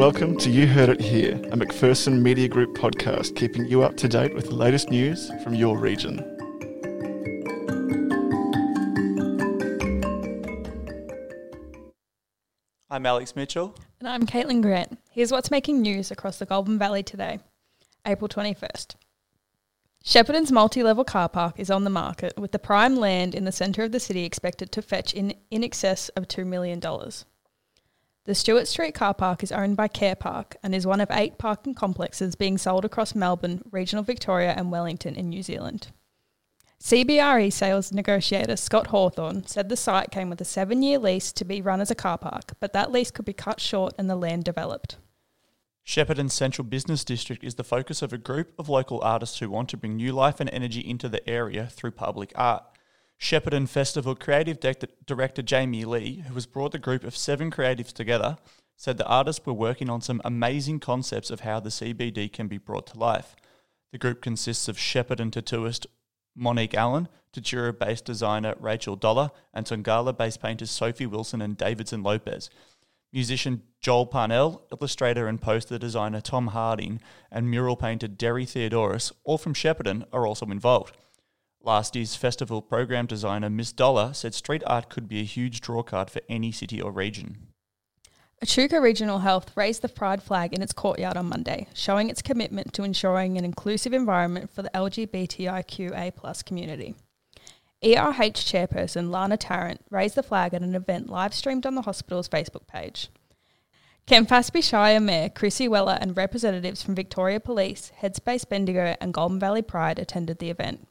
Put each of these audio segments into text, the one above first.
Welcome to You Heard It Here, a McPherson Media Group podcast keeping you up to date with the latest news from your region. I'm Alex Mitchell. And I'm Caitlyn Grant. Here's what's making news across the Goulburn Valley today, April 21st. Shepparton's multi level car park is on the market, with the prime land in the centre of the city expected to fetch in, in excess of $2 million. The Stewart Street car park is owned by Care Park and is one of eight parking complexes being sold across Melbourne, regional Victoria, and Wellington in New Zealand. CBRE sales negotiator Scott Hawthorne said the site came with a seven year lease to be run as a car park, but that lease could be cut short and the land developed. Shepparton's Central Business District is the focus of a group of local artists who want to bring new life and energy into the area through public art. Shepparton Festival creative de- director Jamie Lee, who has brought the group of seven creatives together, said the artists were working on some amazing concepts of how the CBD can be brought to life. The group consists of Shepparton tattooist Monique Allen, Tatura based designer Rachel Dollar, and Tongala based painters Sophie Wilson and Davidson Lopez. Musician Joel Parnell, illustrator and poster designer Tom Harding, and mural painter Derry Theodorus, all from Shepparton, are also involved. Last year's festival program designer Miss Dollar said street art could be a huge drawcard for any city or region. Echuca Regional Health raised the pride flag in its courtyard on Monday, showing its commitment to ensuring an inclusive environment for the LGBTIQA community. ERH chairperson Lana Tarrant raised the flag at an event live streamed on the hospital's Facebook page. Campaspe Shire Mayor Chrissy Weller and representatives from Victoria Police, Headspace Bendigo, and Goulburn Valley Pride attended the event.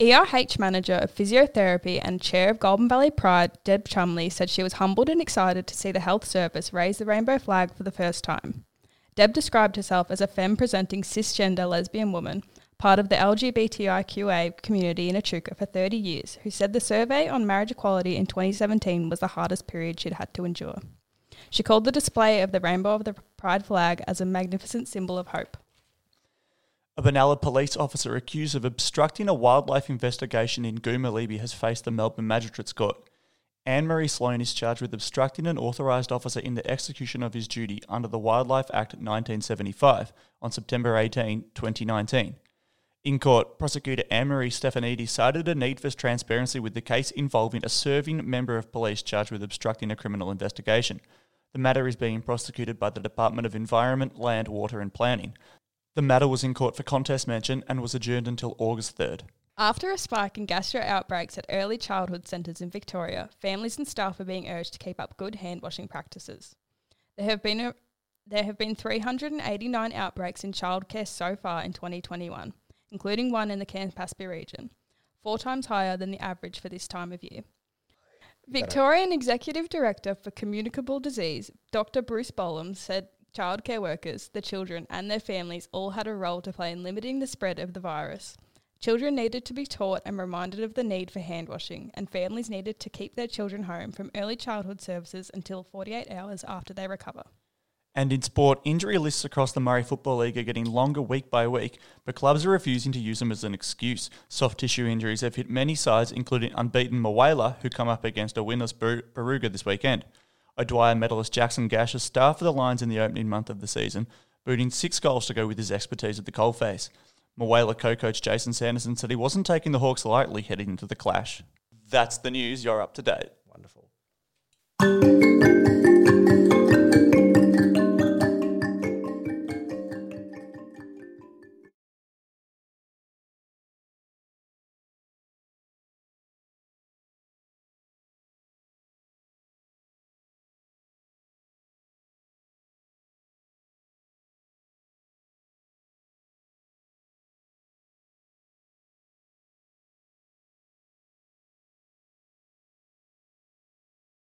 ERH manager of physiotherapy and chair of Goulburn Valley Pride, Deb Chumley, said she was humbled and excited to see the health service raise the rainbow flag for the first time. Deb described herself as a femme presenting cisgender lesbian woman, part of the LGBTIQA community in Echuca for 30 years, who said the survey on marriage equality in 2017 was the hardest period she'd had to endure. She called the display of the rainbow of the pride flag as a magnificent symbol of hope. A Benalla police officer accused of obstructing a wildlife investigation in Goomalibee has faced the Melbourne Magistrates Court. Anne Marie Sloan is charged with obstructing an authorised officer in the execution of his duty under the Wildlife Act 1975 on September 18, 2019. In court, prosecutor Anne Marie Stefanidi cited a need for transparency with the case involving a serving member of police charged with obstructing a criminal investigation. The matter is being prosecuted by the Department of Environment, Land, Water and Planning. The matter was in court for contest mention and was adjourned until August 3rd. After a spike in gastro outbreaks at early childhood centres in Victoria, families and staff are being urged to keep up good hand washing practices. There have been a, there have been 389 outbreaks in childcare so far in 2021, including one in the Campaspe region, four times higher than the average for this time of year. Victorian Executive Director for Communicable Disease, Dr. Bruce Bolam, said childcare workers, the children, and their families all had a role to play in limiting the spread of the virus. Children needed to be taught and reminded of the need for hand washing, and families needed to keep their children home from early childhood services until 48 hours after they recover. And in sport, injury lists across the Murray Football League are getting longer week by week, but clubs are refusing to use them as an excuse. Soft tissue injuries have hit many sides, including unbeaten Mawela, who come up against a winless Barooga this weekend. O'Dwyer medalist Jackson Gash is star for the Lions in the opening month of the season, booting six goals to go with his expertise at the coalface. Mawela co-coach Jason Sanderson said he wasn't taking the Hawks lightly heading into the clash. That's the news. You're up to date. Wonderful.